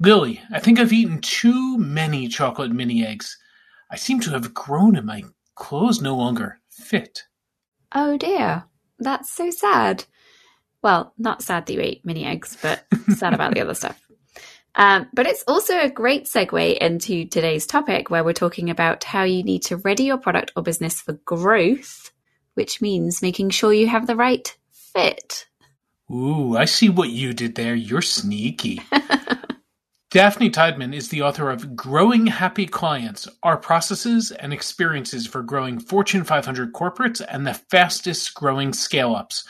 Lily, I think I've eaten too many chocolate mini eggs. I seem to have grown and my clothes no longer fit. Oh dear, that's so sad. Well, not sad that you ate mini eggs, but sad about the other stuff. Um, but it's also a great segue into today's topic where we're talking about how you need to ready your product or business for growth, which means making sure you have the right fit. Ooh, I see what you did there. You're sneaky. Daphne Tideman is the author of Growing Happy Clients Our Processes and Experiences for Growing Fortune 500 Corporates and the Fastest Growing Scale Ups,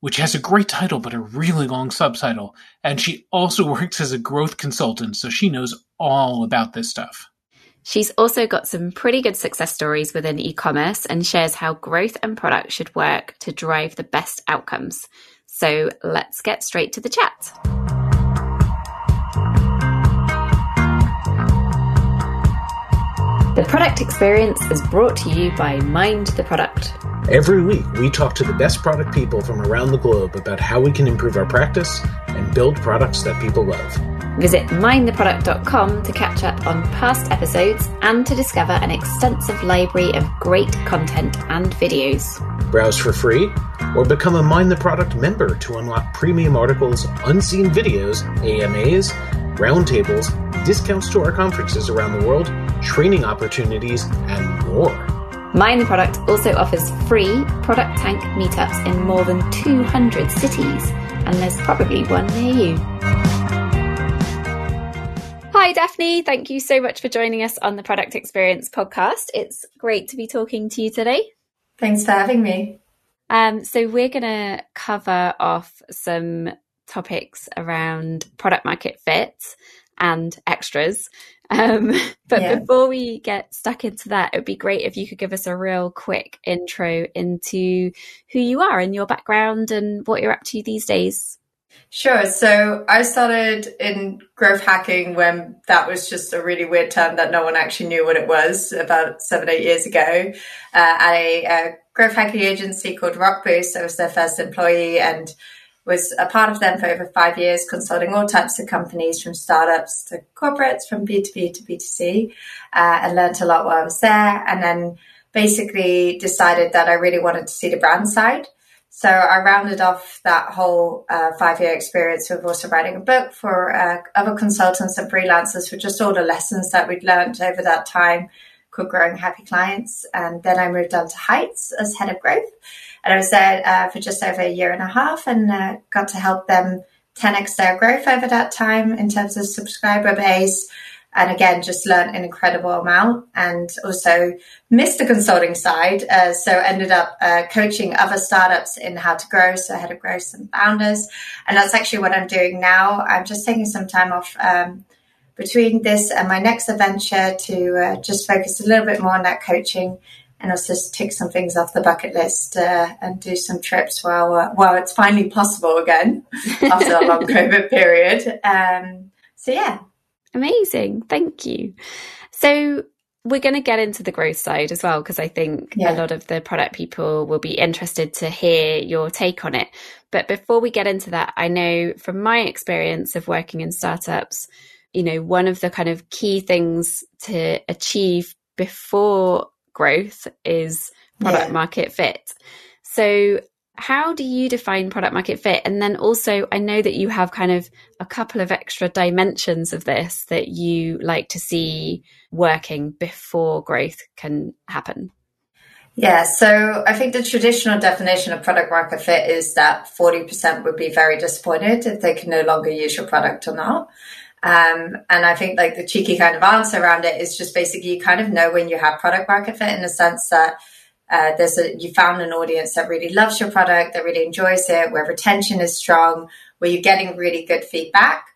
which has a great title but a really long subtitle. And she also works as a growth consultant, so she knows all about this stuff. She's also got some pretty good success stories within e commerce and shares how growth and product should work to drive the best outcomes. So let's get straight to the chat. The product experience is brought to you by Mind the Product. Every week, we talk to the best product people from around the globe about how we can improve our practice and build products that people love. Visit mindtheproduct.com to catch up on past episodes and to discover an extensive library of great content and videos. Browse for free or become a Mind the Product member to unlock premium articles, unseen videos, AMAs, roundtables, discounts to our conferences around the world, training opportunities, and more. Mind the Product also offers free Product Tank meetups in more than 200 cities, and there's probably one near you. Hi, Daphne. Thank you so much for joining us on the Product Experience podcast. It's great to be talking to you today. Thanks for having me. Um, so, we're going to cover off some topics around product market fit and extras. Um, but yeah. before we get stuck into that, it would be great if you could give us a real quick intro into who you are and your background and what you're up to these days. Sure. So I started in growth hacking when that was just a really weird term that no one actually knew what it was about seven, eight years ago uh, at a, a growth hacking agency called Rockboost. I was their first employee and was a part of them for over five years, consulting all types of companies from startups to corporates, from B2B to B2C, uh, and learned a lot while I was there. And then basically decided that I really wanted to see the brand side. So I rounded off that whole uh, five year experience with also writing a book for uh, other consultants and freelancers for just all the lessons that we'd learned over that time called Growing Happy Clients. And then I moved on to Heights as head of growth. And I was there uh, for just over a year and a half and uh, got to help them 10x their growth over that time in terms of subscriber base. And again, just learned an incredible amount and also missed the consulting side. Uh, so ended up uh, coaching other startups in how to grow. So head of growth and founders. And that's actually what I'm doing now. I'm just taking some time off um, between this and my next adventure to uh, just focus a little bit more on that coaching and also tick some things off the bucket list uh, and do some trips while uh, while it's finally possible again after a long COVID period. Um, so yeah, amazing. Thank you. So we're going to get into the growth side as well because I think yeah. a lot of the product people will be interested to hear your take on it. But before we get into that, I know from my experience of working in startups, you know, one of the kind of key things to achieve before growth is product yeah. market fit. So, how do you define product market fit? And then also, I know that you have kind of a couple of extra dimensions of this that you like to see working before growth can happen. Yeah, so I think the traditional definition of product market fit is that 40% would be very disappointed if they can no longer use your product or not. Um, and I think like the cheeky kind of answer around it is just basically you kind of know when you have product market fit in the sense that uh, there's a you found an audience that really loves your product, that really enjoys it, where retention is strong, where you're getting really good feedback.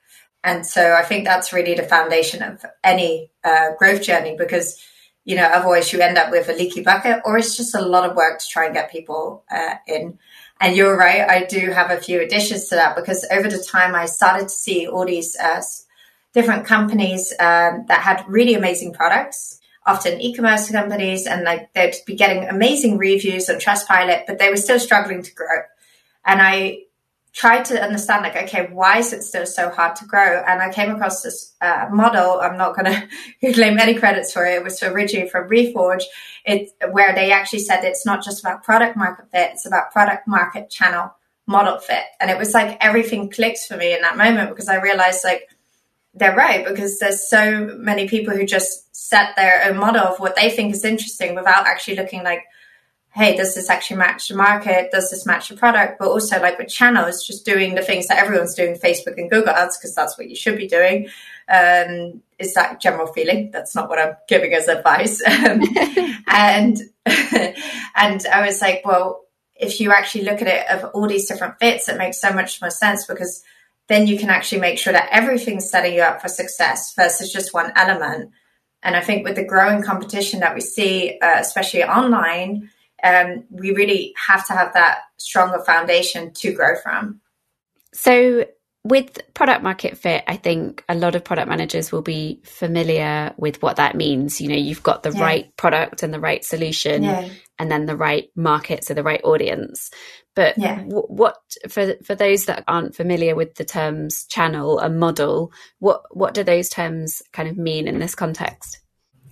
And so I think that's really the foundation of any uh, growth journey because you know otherwise you end up with a leaky bucket or it's just a lot of work to try and get people uh, in. And you're right, I do have a few additions to that because over the time I started to see all these uh, different companies um, that had really amazing products, often e-commerce companies, and like they'd be getting amazing reviews on Trustpilot, but they were still struggling to grow. And I tried to understand like okay why is it still so hard to grow? And i came across this uh, model i'm not going to claim any credits for it it was originally from reforge. It where they actually said it's not just about product market fit it's about product market channel model fit. And it was like everything clicks for me in that moment because i realized like they're right because there's so many people who just set their own model of what they think is interesting without actually looking like hey, does this actually match the market? Does this match the product? But also, like with channels, just doing the things that everyone's doing, Facebook and Google ads, because that's what you should be doing. Um, is that general feeling? That's not what I'm giving as advice. Um, and and I was like, well, if you actually look at it of all these different fits, it makes so much more sense because then you can actually make sure that everything's setting you up for success versus just one element. And I think with the growing competition that we see, uh, especially online, um, we really have to have that stronger foundation to grow from. So, with product market fit, I think a lot of product managers will be familiar with what that means. You know, you've got the yeah. right product and the right solution, yeah. and then the right market, so the right audience. But yeah. w- what for for those that aren't familiar with the terms channel and model, what what do those terms kind of mean in this context?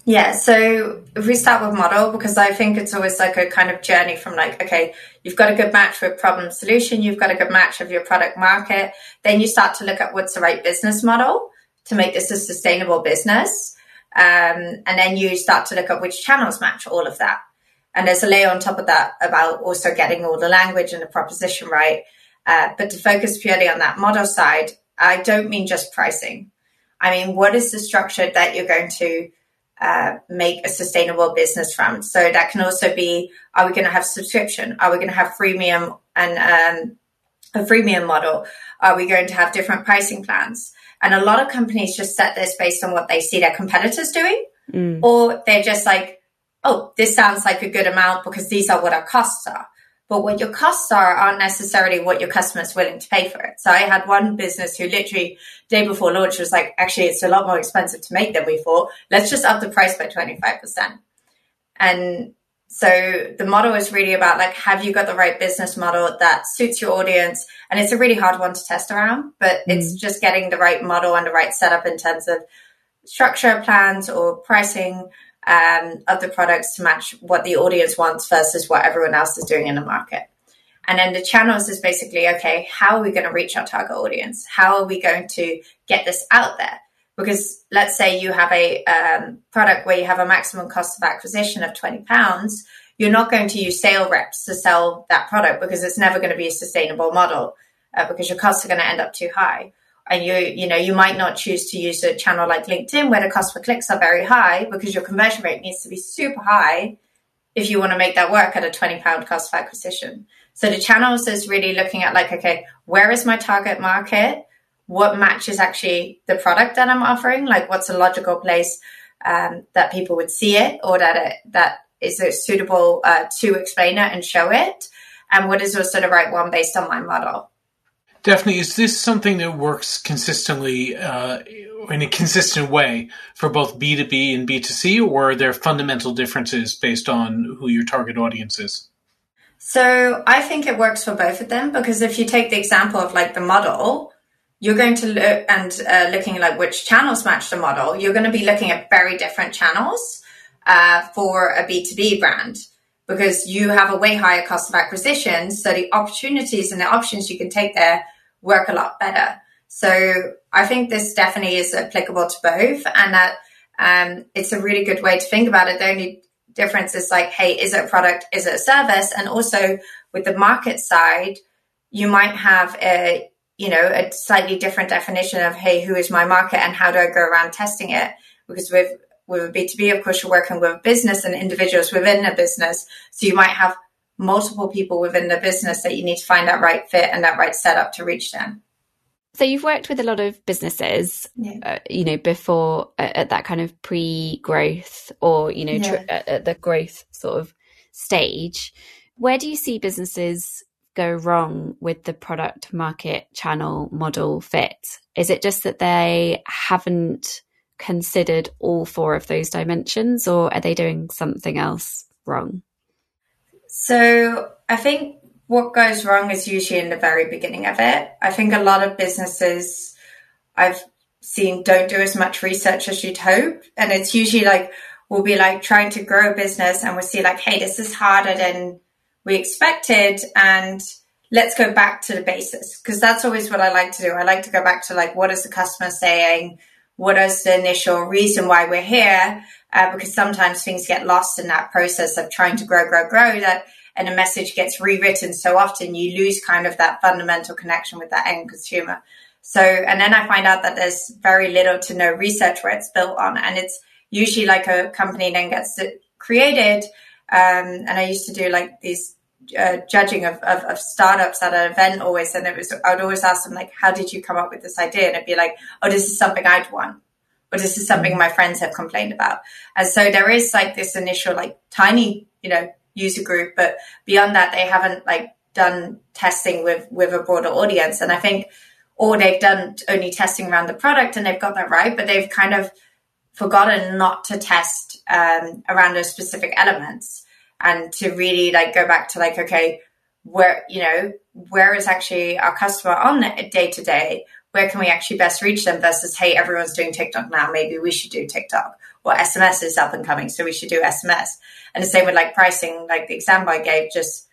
Yeah, so if we start with model, because I think it's always like a kind of journey from like, okay, you've got a good match with problem solution, you've got a good match of your product market, then you start to look at what's the right business model to make this a sustainable business. Um, and then you start to look at which channels match all of that. And there's a layer on top of that about also getting all the language and the proposition right. Uh, but to focus purely on that model side, I don't mean just pricing. I mean, what is the structure that you're going to uh, make a sustainable business from. So that can also be: Are we going to have subscription? Are we going to have freemium and um, a freemium model? Are we going to have different pricing plans? And a lot of companies just set this based on what they see their competitors doing, mm. or they're just like, "Oh, this sounds like a good amount because these are what our costs are." But what your costs are aren't necessarily what your customer's willing to pay for it. So I had one business who literally day before launch was like, actually, it's a lot more expensive to make than we thought. Let's just up the price by 25%. And so the model is really about like, have you got the right business model that suits your audience? And it's a really hard one to test around, but mm-hmm. it's just getting the right model and the right setup in terms of structure plans or pricing um, of the products to match what the audience wants versus what everyone else is doing in the market. And then the channels is basically, okay, how are we going to reach our target audience? How are we going to get this out there? Because let's say you have a um, product where you have a maximum cost of acquisition of 20 pounds, you're not going to use sale reps to sell that product because it's never going to be a sustainable model uh, because your costs are going to end up too high and you you know you might not choose to use a channel like linkedin where the cost per clicks are very high because your conversion rate needs to be super high if you want to make that work at a 20 pound cost of acquisition. So the channels is really looking at like okay where is my target market? What matches actually the product that i'm offering? Like what's a logical place um, that people would see it or that it, that is it suitable uh, to explain it and show it? And what is also the right one based on my model Daphne, is this something that works consistently uh, in a consistent way for both B2B and B2C, or are there fundamental differences based on who your target audience is? So I think it works for both of them because if you take the example of like the model, you're going to look and uh, looking like which channels match the model. You're going to be looking at very different channels uh, for a B2B brand because you have a way higher cost of acquisition. So the opportunities and the options you can take there work a lot better. So I think this definitely is applicable to both, and that um, it's a really good way to think about it. The only difference is like, hey, is it a product? Is it a service? And also with the market side, you might have a you know a slightly different definition of hey, who is my market and how do I go around testing it? Because with with a B2B, of course, you're working with business and individuals within a business. So you might have multiple people within the business that you need to find that right fit and that right setup to reach them. So you've worked with a lot of businesses, yeah. uh, you know, before uh, at that kind of pre-growth or you know yeah. tr- at the growth sort of stage. Where do you see businesses go wrong with the product market channel model fit? Is it just that they haven't considered all four of those dimensions, or are they doing something else wrong? So I think what goes wrong is usually in the very beginning of it. I think a lot of businesses I've seen don't do as much research as you'd hope. And it's usually like, we'll be like trying to grow a business and we'll see like, hey, this is harder than we expected. And let's go back to the basis. Cause that's always what I like to do. I like to go back to like, what is the customer saying? What is the initial reason why we're here? Uh, because sometimes things get lost in that process of trying to grow, grow, grow that and a message gets rewritten so often, you lose kind of that fundamental connection with that end consumer. So, and then I find out that there's very little to no research where it's built on. And it's usually like a company then gets created. Um, and I used to do like these uh, judging of, of, of, startups at an event always. And it was, I would always ask them like, how did you come up with this idea? And it'd be like, oh, this is something I'd want. Or this is something my friends have complained about. And so there is like this initial, like tiny, you know, user group, but beyond that, they haven't like done testing with with a broader audience. And I think, or they've done only testing around the product and they've got that right, but they've kind of forgotten not to test um, around those specific elements and to really like go back to like okay where you know where is actually our customer on day to day where can we actually best reach them versus hey everyone's doing tiktok now maybe we should do tiktok or sms is up and coming so we should do sms and the same with like pricing, like the example I gave, just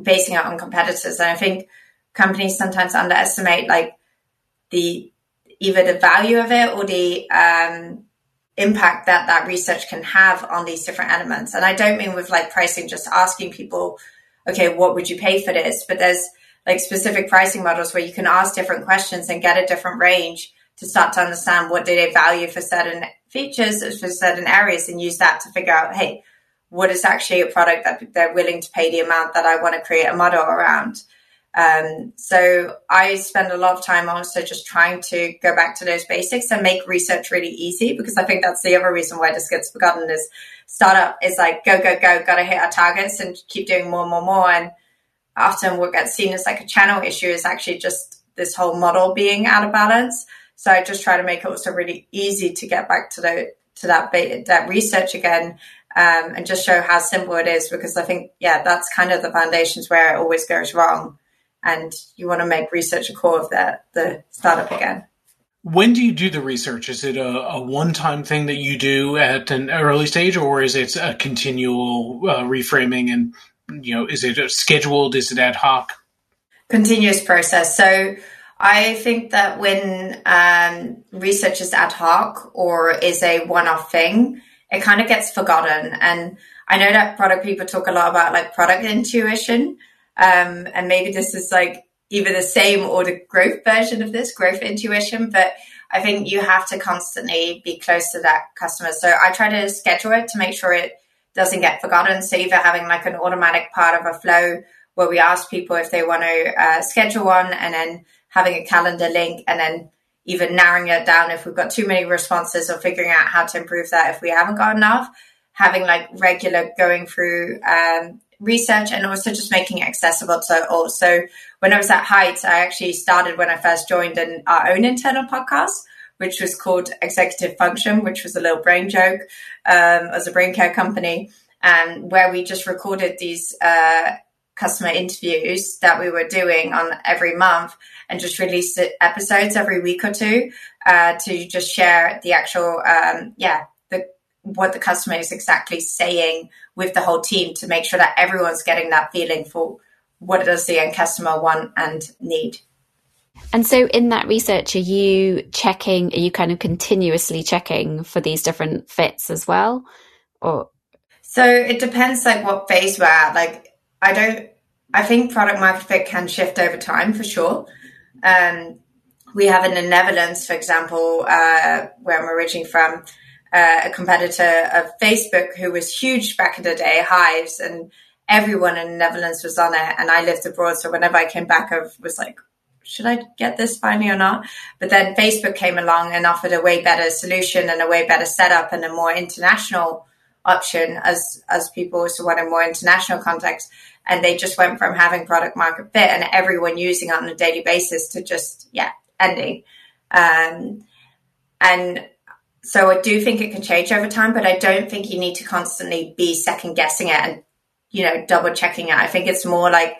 basing it on competitors. And I think companies sometimes underestimate like the either the value of it or the um, impact that that research can have on these different elements. And I don't mean with like pricing, just asking people, okay, what would you pay for this? But there's like specific pricing models where you can ask different questions and get a different range to start to understand what do they value for certain features for certain areas and use that to figure out, hey, what is actually a product that they're willing to pay the amount that I want to create a model around. Um, so I spend a lot of time also just trying to go back to those basics and make research really easy because I think that's the other reason why this gets forgotten is startup is like go go go got to hit our targets and keep doing more more more and often what gets seen as like a channel issue is actually just this whole model being out of balance. So I just try to make it also really easy to get back to the to that that research again um, and just show how simple it is because I think, yeah, that's kind of the foundations where it always goes wrong. And you want to make research a core of the, the startup again. When do you do the research? Is it a, a one time thing that you do at an early stage, or is it a continual uh, reframing? And, you know, is it scheduled? Is it ad hoc? Continuous process. So, I think that when um, research is ad hoc or is a one off thing, it kind of gets forgotten. And I know that product people talk a lot about like product intuition. Um, and maybe this is like either the same or the growth version of this, growth intuition. But I think you have to constantly be close to that customer. So I try to schedule it to make sure it doesn't get forgotten. So either having like an automatic part of a flow where we ask people if they want to uh, schedule one and then having a calendar link and then even narrowing it down if we've got too many responses or figuring out how to improve that if we haven't got enough. Having like regular going through um, research and also just making it accessible to all. So when i was at heights i actually started when i first joined in our own internal podcast which was called executive function which was a little brain joke um, as a brain care company and where we just recorded these uh, customer interviews that we were doing on every month and just release episodes every week or two uh, to just share the actual, um, yeah, the what the customer is exactly saying with the whole team to make sure that everyone's getting that feeling for what does the end customer want and need. And so, in that research, are you checking? Are you kind of continuously checking for these different fits as well, or? So it depends, like what phase we're at. Like, I don't. I think product market fit can shift over time for sure. Um, we have in the Netherlands, for example, uh, where I'm originally from, uh, a competitor of Facebook who was huge back in the day, Hyves, and everyone in the Netherlands was on it. And I lived abroad, so whenever I came back, I was like, should I get this finally or not? But then Facebook came along and offered a way better solution and a way better setup and a more international option as as people also want a more international context. And they just went from having product market fit and everyone using it on a daily basis to just yeah ending. Um, and so i do think it can change over time but i don't think you need to constantly be second guessing it and you know double checking it. I think it's more like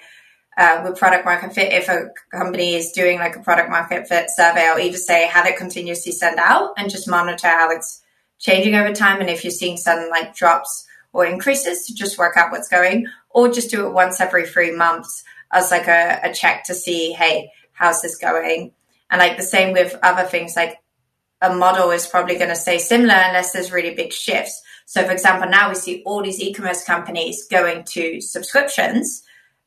uh, with product market fit, if a company is doing like a product market fit survey, I'll either say have it continuously send out and just monitor how it's changing over time. And if you're seeing sudden like drops or increases, to just work out what's going, or just do it once every three months as like a, a check to see, hey, how's this going? And like the same with other things, like a model is probably going to stay similar unless there's really big shifts. So, for example, now we see all these e-commerce companies going to subscriptions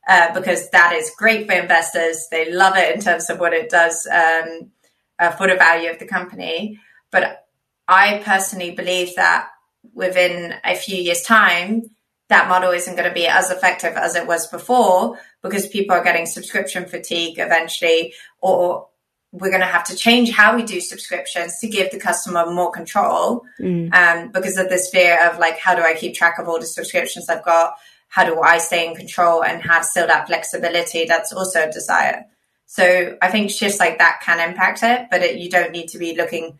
uh, because that is great for investors. They love it in terms of what it does um, uh, for the value of the company. But I personally believe that within a few years' time, that model isn't going to be as effective as it was before because people are getting subscription fatigue eventually, or we're going to have to change how we do subscriptions to give the customer more control mm. um, because of this fear of like, how do I keep track of all the subscriptions I've got? How do I stay in control and have still that flexibility that's also a desire? So I think shifts like that can impact it, but it, you don't need to be looking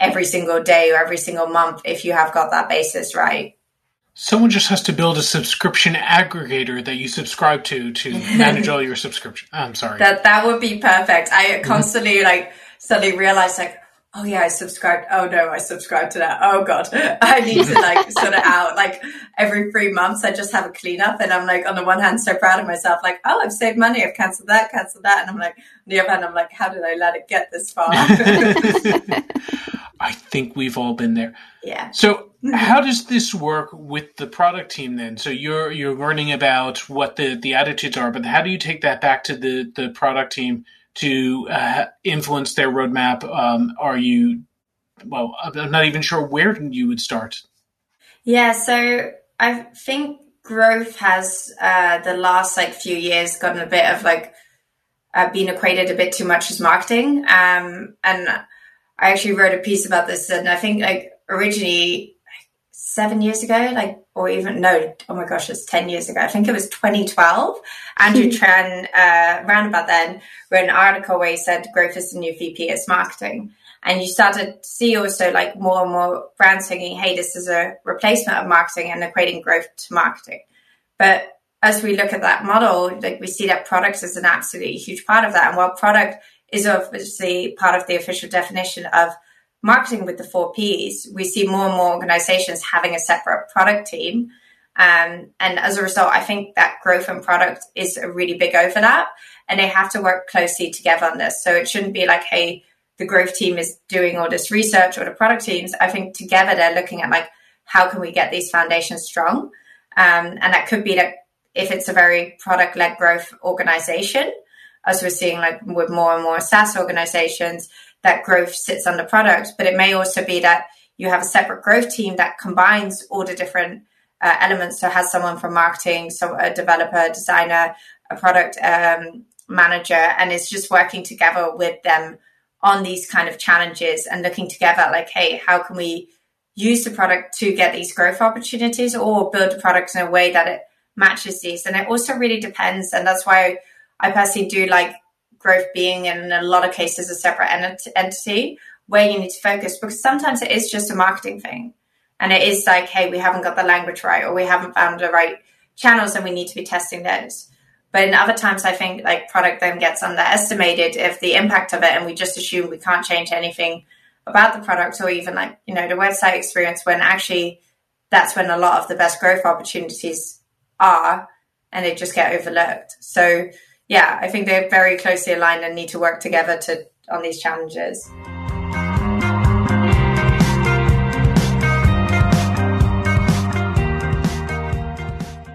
every single day or every single month if you have got that basis right. Someone just has to build a subscription aggregator that you subscribe to to manage all your subscription. I'm sorry. That that would be perfect. I constantly like suddenly realize like, oh yeah, I subscribed. Oh no, I subscribed to that. Oh god, I need to like sort it out. Like every three months, I just have a cleanup, and I'm like, on the one hand, so proud of myself. Like, oh, I've saved money. I've cancelled that, cancelled that, and I'm like, on the other hand, I'm like, how did I let it get this far? I think we've all been there. Yeah. So mm-hmm. how does this work with the product team then? So you're you're learning about what the the attitudes are, but how do you take that back to the the product team to uh, influence their roadmap? Um, are you well? I'm not even sure where you would start. Yeah. So I think growth has uh, the last like few years gotten a bit of like uh, being equated a bit too much as marketing, um, and I actually wrote a piece about this, and I think like originally seven years ago, like or even no, oh my gosh, it's ten years ago. I think it was 2012. Andrew hmm. Chen, uh, around about then, wrote an article where he said growth is the new VP is marketing. And you started to see also like more and more brands thinking, hey, this is a replacement of marketing and equating growth to marketing. But as we look at that model, like we see that product is an absolutely huge part of that. And while product is obviously part of the official definition of marketing with the four Ps, we see more and more organizations having a separate product team. Um, and as a result, I think that growth and product is a really big overlap and they have to work closely together on this. So it shouldn't be like, hey, the growth team is doing all this research or the product teams. I think together they're looking at like, how can we get these foundations strong? Um, and that could be like, if it's a very product led growth organization, as we're seeing like with more and more SaaS organizations, that growth sits under product. But it may also be that you have a separate growth team that combines all the different uh, elements. So has someone from marketing, so a developer, designer, a product um, manager, and is just working together with them on these kind of challenges and looking together like, hey, how can we use the product to get these growth opportunities or build the product in a way that it matches these? And it also really depends. And that's why I personally do like growth being in a lot of cases a separate ent- entity where you need to focus because sometimes it is just a marketing thing. And it is like, hey, we haven't got the language right or we haven't found the right channels and we need to be testing those. But in other times, I think like product then gets underestimated if the impact of it, and we just assume we can't change anything about the product or even like, you know, the website experience when actually that's when a lot of the best growth opportunities are and they just get overlooked. So yeah, I think they're very closely aligned and need to work together to on these challenges.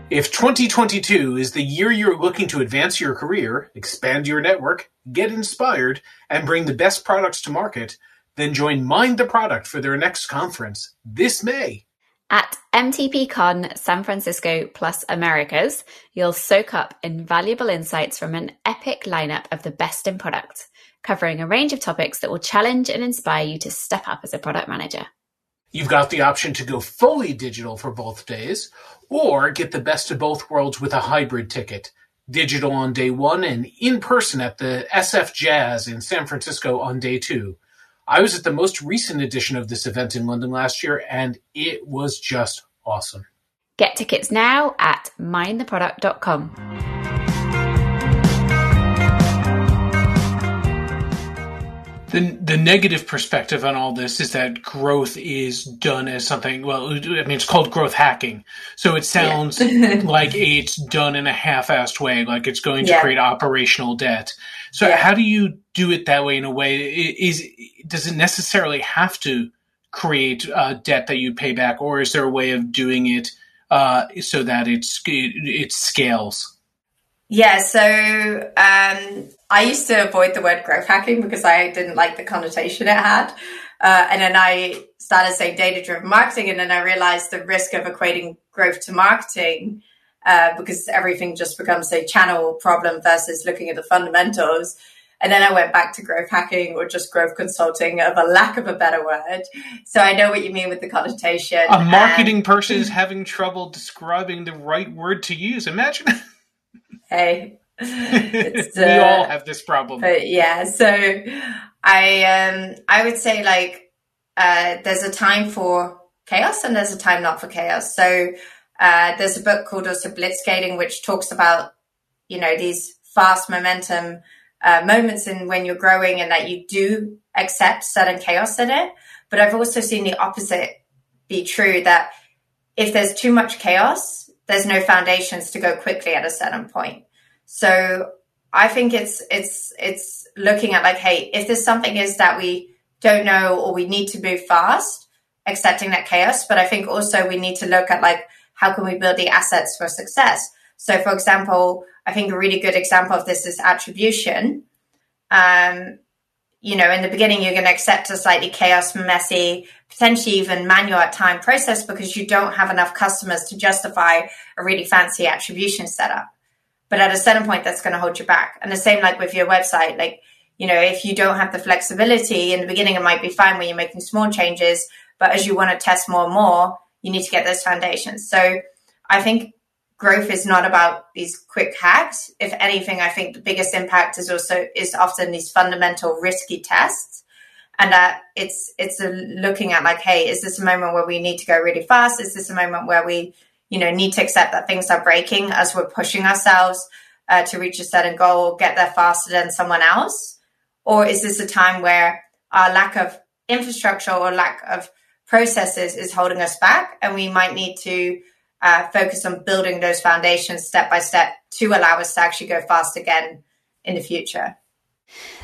If 2022 is the year you're looking to advance your career, expand your network, get inspired, and bring the best products to market, then join Mind the Product for their next conference this May. At MTPCon San Francisco plus Americas, you'll soak up invaluable insights from an epic lineup of the best in product, covering a range of topics that will challenge and inspire you to step up as a product manager. You've got the option to go fully digital for both days, or get the best of both worlds with a hybrid ticket. Digital on day one and in person at the SF Jazz in San Francisco on day two. I was at the most recent edition of this event in London last year, and it was just awesome. Get tickets now at mindtheproduct.com. the the negative perspective on all this is that growth is done as something. Well, I mean, it's called growth hacking, so it sounds yeah. like it's done in a half-assed way, like it's going to yeah. create operational debt. So, yeah. how do you do it that way? In a way, is does it necessarily have to create uh, debt that you pay back, or is there a way of doing it uh, so that it's it, it scales? Yeah, so um, I used to avoid the word growth hacking because I didn't like the connotation it had. Uh, and then I started saying data driven marketing, and then I realized the risk of equating growth to marketing uh, because everything just becomes a channel problem versus looking at the fundamentals. And then I went back to growth hacking or just growth consulting of a lack of a better word. So I know what you mean with the connotation. A marketing and- person is having trouble describing the right word to use. Imagine. hey. We uh, all have this problem. But yeah, so I um I would say like uh there's a time for chaos and there's a time not for chaos. So uh there's a book called also Blitzscaling which talks about you know these fast momentum uh, moments in when you're growing and that you do accept certain chaos in it. But I've also seen the opposite be true that if there's too much chaos, there's no foundations to go quickly at a certain point. So I think it's it's it's looking at like, hey, if there's something is that we don't know or we need to move fast, accepting that chaos. But I think also we need to look at like how can we build the assets for success. So for example, I think a really good example of this is attribution. Um, you know, in the beginning, you're going to accept a slightly chaos, messy, potentially even manual at time process because you don't have enough customers to justify a really fancy attribution setup. But at a certain point, that's going to hold you back. And the same like with your website, like, you know, if you don't have the flexibility in the beginning, it might be fine when you're making small changes. But as you want to test more and more, you need to get those foundations. So I think growth is not about these quick hacks. If anything, I think the biggest impact is also is often these fundamental risky tests. And that it's it's looking at like, hey, is this a moment where we need to go really fast? Is this a moment where we you know, need to accept that things are breaking as we're pushing ourselves uh, to reach a certain goal, get there faster than someone else? Or is this a time where our lack of infrastructure or lack of processes is holding us back and we might need to uh, focus on building those foundations step by step to allow us to actually go fast again in the future.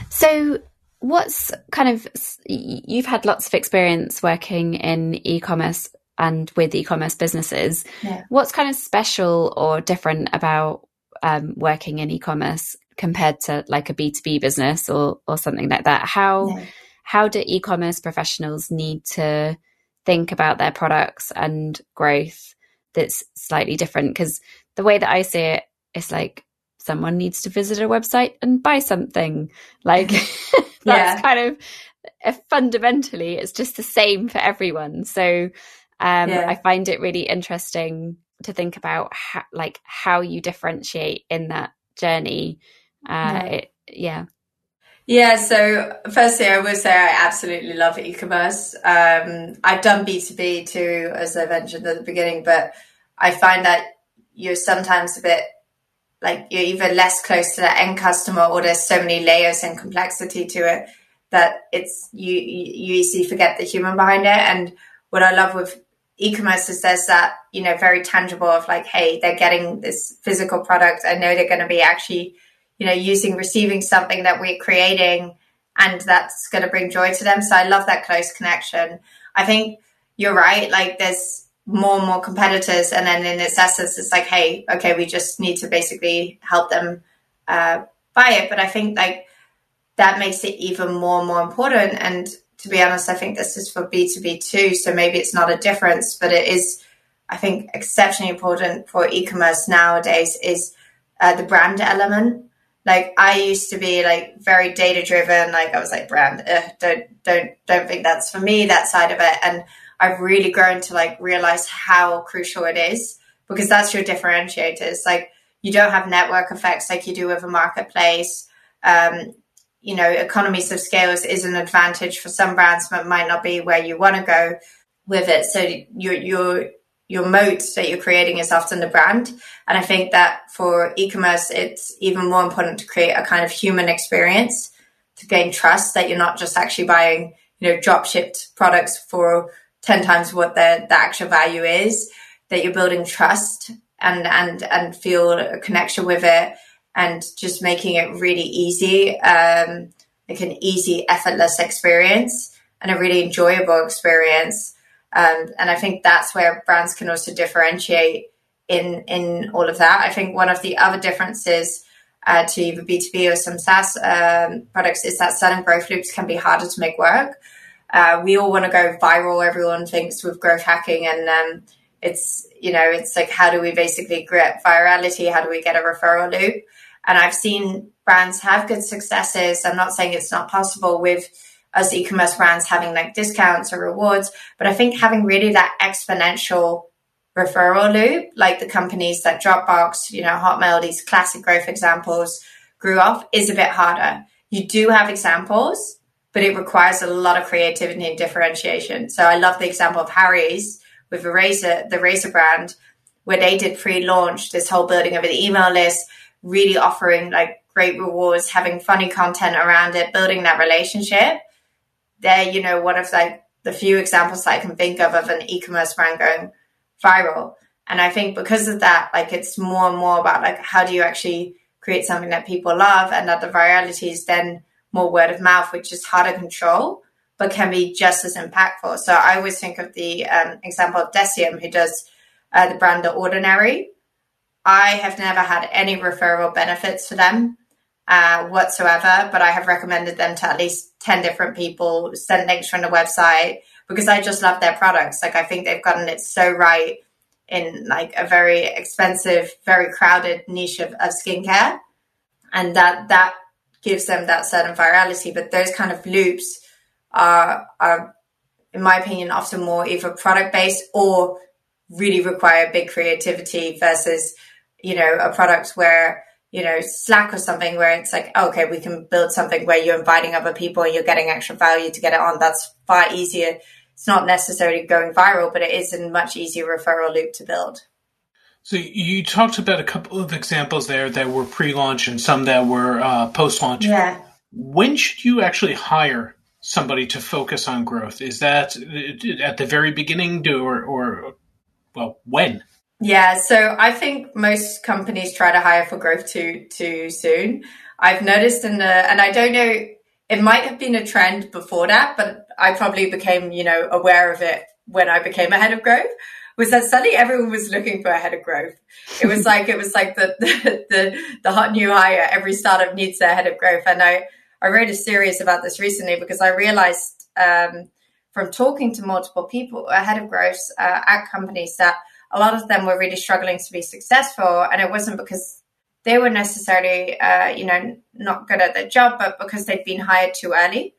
So, what's kind of you've had lots of experience working in e-commerce and with e-commerce businesses. Yeah. What's kind of special or different about um, working in e-commerce compared to like a B2B business or or something like that? How yeah. how do e-commerce professionals need to think about their products and growth that's slightly different? Because the way that I see it, it's like someone needs to visit a website and buy something. Like that's yeah. kind of fundamentally it's just the same for everyone. So um, yeah. I find it really interesting to think about how, like how you differentiate in that journey. Uh, yeah. It, yeah. Yeah, so firstly, I will say I absolutely love e-commerce. Um, I've done B2B too, as I mentioned at the beginning, but I find that you're sometimes a bit like you're even less close to the end customer or there's so many layers and complexity to it that it's you you easily forget the human behind it. And what I love with e-commerce is there's that you know very tangible of like hey they're getting this physical product. I know they're going to be actually you know using receiving something that we're creating and that's going to bring joy to them. So i love that close connection. I think you're right like there's more and more competitors and then in its essence it's like hey okay we just need to basically help them uh, buy it. But i think like that makes it even more and more important and to be honest, I think this is for B2B too. So maybe it's not a difference, but it is, I think, exceptionally important for e commerce nowadays is uh, the brand element. Like I used to be like very data driven. Like I was like brand, don't don't don't think that's for me that side of it. And I've really grown to like realize how crucial it is because that's your differentiators. Like you don't have network effects like you do with a marketplace. Um, you know, economies of scales is an advantage for some brands, but might not be where you want to go with it. So your your your moat that you're creating is often the brand. And I think that for e-commerce, it's even more important to create a kind of human experience to gain trust that you're not just actually buying, you know, drop shipped products for 10 times what the, the actual value is, that you're building trust and, and, and feel a connection with it and just making it really easy, um, like an easy, effortless experience and a really enjoyable experience. Um, and I think that's where brands can also differentiate in in all of that. I think one of the other differences uh, to either B2B or some SaaS um, products is that certain growth loops can be harder to make work. Uh, we all want to go viral. Everyone thinks with growth hacking, and um, it's you know it's like how do we basically get virality? How do we get a referral loop? And I've seen brands have good successes. I'm not saying it's not possible with us e-commerce brands having like discounts or rewards, but I think having really that exponential referral loop, like the companies that Dropbox, you know, Hotmail, these classic growth examples grew off, is a bit harder. You do have examples, but it requires a lot of creativity and differentiation. So I love the example of Harry's with the Razor, the Razor brand, where they did pre-launch this whole building of an email list, really offering like great rewards, having funny content around it, building that relationship. They're, you know, one of like the few examples that I can think of of an e-commerce brand going, viral. And I think because of that, like it's more and more about like how do you actually create something that people love and that the virality is then more word of mouth, which is harder control, but can be just as impactful. So I always think of the um, example of Deciem, who does uh, the brand The Ordinary. I have never had any referral benefits for them uh, whatsoever, but I have recommended them to at least 10 different people, sent links from the website, because I just love their products. Like I think they've gotten it so right in like a very expensive, very crowded niche of, of skincare. And that that gives them that certain virality. But those kind of loops are are in my opinion often more either product based or really require big creativity versus, you know, a product where you know, Slack or something where it's like, okay, we can build something where you're inviting other people and you're getting extra value to get it on. That's far easier it's not necessarily going viral, but it is a much easier referral loop to build. So you talked about a couple of examples there that were pre-launch and some that were uh, post-launch. Yeah. When should you actually hire somebody to focus on growth? Is that at the very beginning, or, or well, when? Yeah, so I think most companies try to hire for growth too too soon. I've noticed in the, and I don't know it might have been a trend before that, but I probably became, you know, aware of it when I became a head of growth. Was that suddenly everyone was looking for a head of growth? It was like it was like the the the, the hot new hire. Every startup needs their head of growth, and I I wrote a series about this recently because I realized um, from talking to multiple people head of growth uh, at companies that a lot of them were really struggling to be successful, and it wasn't because they were necessarily, uh, you know, not good at their job, but because they'd been hired too early.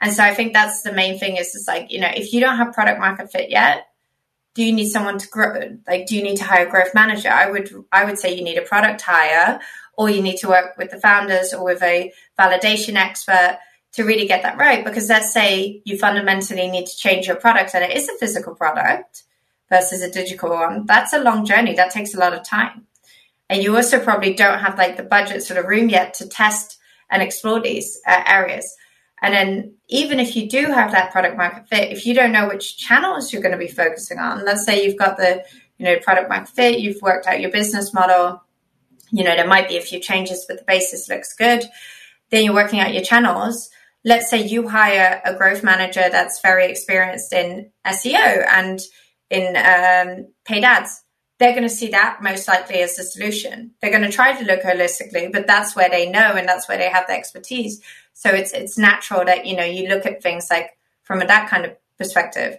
And so I think that's the main thing is just like, you know, if you don't have product market fit yet, do you need someone to grow? Like, do you need to hire a growth manager? I would, I would say you need a product hire or you need to work with the founders or with a validation expert to really get that right. Because let's say you fundamentally need to change your product and it is a physical product versus a digital one. That's a long journey. That takes a lot of time. And you also probably don't have like the budget sort of room yet to test and explore these uh, areas. And then even if you do have that product market fit, if you don't know which channels you're going to be focusing on, let's say you've got the, you know, product market fit, you've worked out your business model, you know, there might be a few changes, but the basis looks good. Then you're working out your channels. Let's say you hire a growth manager that's very experienced in SEO and in um, paid ads they're going to see that most likely as the solution. They're going to try to look holistically, but that's where they know and that's where they have the expertise. So it's it's natural that you know you look at things like from that kind of perspective.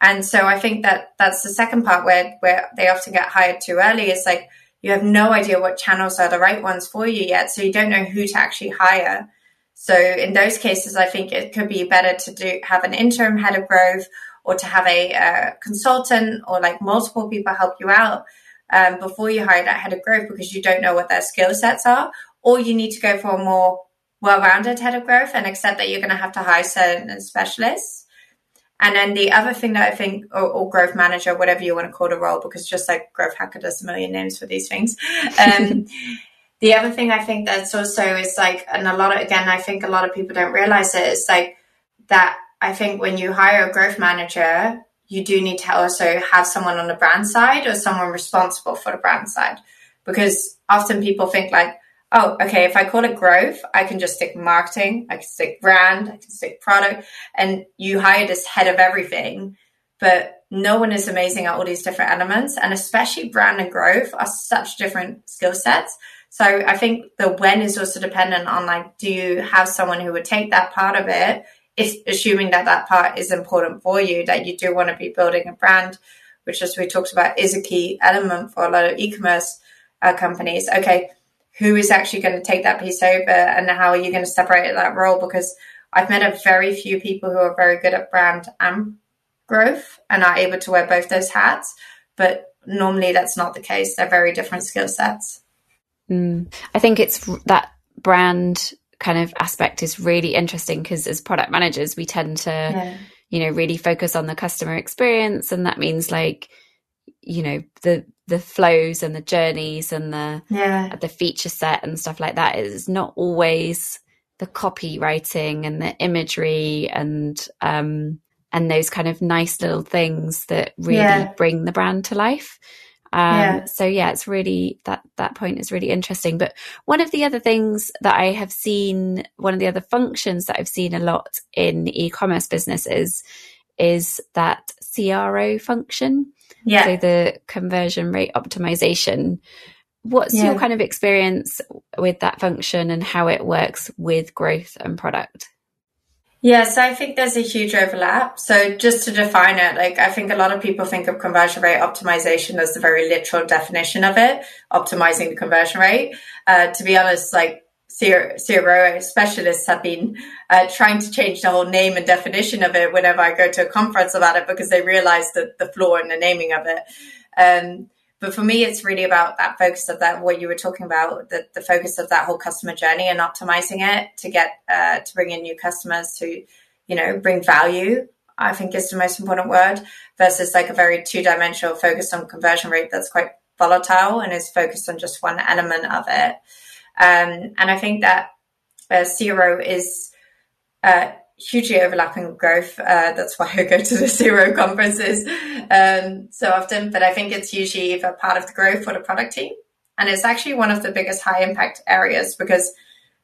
And so I think that that's the second part where where they often get hired too early is like you have no idea what channels are the right ones for you yet, so you don't know who to actually hire. So in those cases, I think it could be better to do have an interim head of growth or to have a, a consultant or like multiple people help you out um, before you hire that head of growth because you don't know what their skill sets are, or you need to go for a more well-rounded head of growth and accept that you're going to have to hire certain specialists. And then the other thing that I think, or, or, growth manager, whatever you want to call the role, because just like growth hacker does a million names for these things. Um, the other thing I think that's also is like, and a lot of, again, I think a lot of people don't realize it is like that. I think when you hire a growth manager, you do need to also have someone on the brand side or someone responsible for the brand side. Because often people think like, oh, okay, if I call it growth, I can just stick marketing, I can stick brand, I can stick product, and you hire this head of everything. But no one is amazing at all these different elements. And especially brand and growth are such different skill sets. So I think the when is also dependent on like, do you have someone who would take that part of it, assuming that that part is important for you, that you do want to be building a brand, which as we talked about is a key element for a lot of e-commerce uh, companies. Okay, who is actually going to take that piece over, and how are you going to separate that role? Because I've met a very few people who are very good at brand and growth and are able to wear both those hats, but normally that's not the case. They're very different skill sets. Mm. I think it's that brand kind of aspect is really interesting because as product managers, we tend to, yeah. you know, really focus on the customer experience. And that means like, you know, the, the flows and the journeys and the, yeah. the feature set and stuff like that is not always the copywriting and the imagery and, um, and those kind of nice little things that really yeah. bring the brand to life. Um, yeah. So yeah, it's really that that point is really interesting. But one of the other things that I have seen, one of the other functions that I've seen a lot in e-commerce businesses is that CRO function. Yeah. So the conversion rate optimization. What's yeah. your kind of experience with that function and how it works with growth and product? Yeah, so I think there's a huge overlap. So just to define it, like I think a lot of people think of conversion rate optimization as the very literal definition of it, optimizing the conversion rate. Uh, to be honest, like CRO specialists have been uh, trying to change the whole name and definition of it whenever I go to a conference about it because they realize that the flaw in the naming of it. Um, but for me, it's really about that focus of that, what you were talking about, the, the focus of that whole customer journey and optimizing it to get, uh, to bring in new customers to, you know, bring value. I think is the most important word versus like a very two dimensional focus on conversion rate that's quite volatile and is focused on just one element of it. Um, and I think that uh, CRO is, uh, hugely overlapping growth. Uh, that's why I go to the CRO conferences um, so often. But I think it's usually either part of the growth or the product team. And it's actually one of the biggest high impact areas because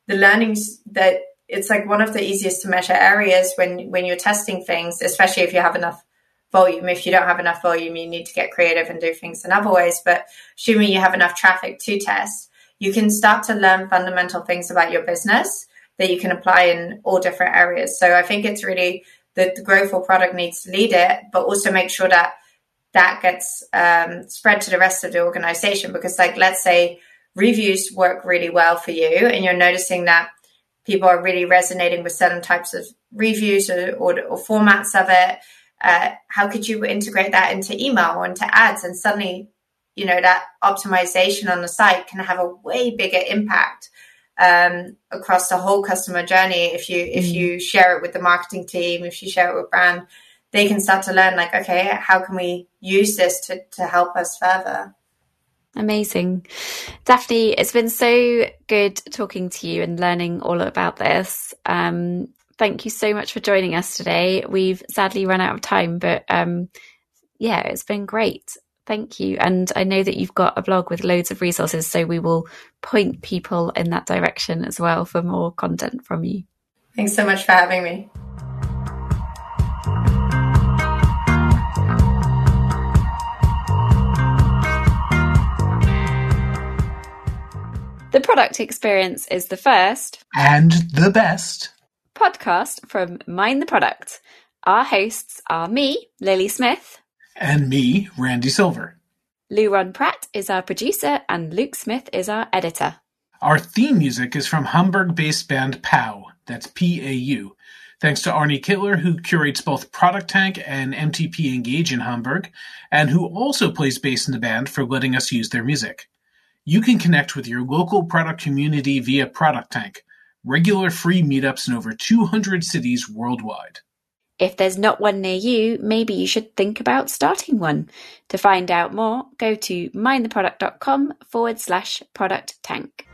the learnings that it's like one of the easiest to measure areas when, when you're testing things, especially if you have enough volume. If you don't have enough volume, you need to get creative and do things in other ways. But assuming you have enough traffic to test, you can start to learn fundamental things about your business that you can apply in all different areas. So I think it's really that the growth or product needs to lead it, but also make sure that that gets um, spread to the rest of the organization. Because, like, let's say reviews work really well for you, and you're noticing that people are really resonating with certain types of reviews or, or, or formats of it. Uh, how could you integrate that into email or into ads? And suddenly, you know, that optimization on the site can have a way bigger impact um, across the whole customer journey. If you if mm. you share it with the marketing team, if you share it with brand, they can start to learn like, okay, how can we use this to to help us further? Amazing. Daphne, it's been so good talking to you and learning all about this. Um, thank you so much for joining us today. We've sadly run out of time, but um, yeah, it's been great. Thank you. And I know that you've got a blog with loads of resources, so we will point people in that direction as well for more content from you. Thanks so much for having me. The product experience is the first and the best podcast from Mind the Product. Our hosts are me, Lily Smith, and me, Randy Silver. Lou Ron Pratt is our producer, and Luke Smith is our editor. Our theme music is from Hamburg based band PAU, that's P A U. Thanks to Arne Kittler, who curates both Product Tank and MTP Engage in Hamburg, and who also plays bass in the band for letting us use their music. You can connect with your local product community via Product Tank, regular free meetups in over 200 cities worldwide. If there's not one near you, maybe you should think about starting one. To find out more, go to mindtheproduct.com forward slash product tank.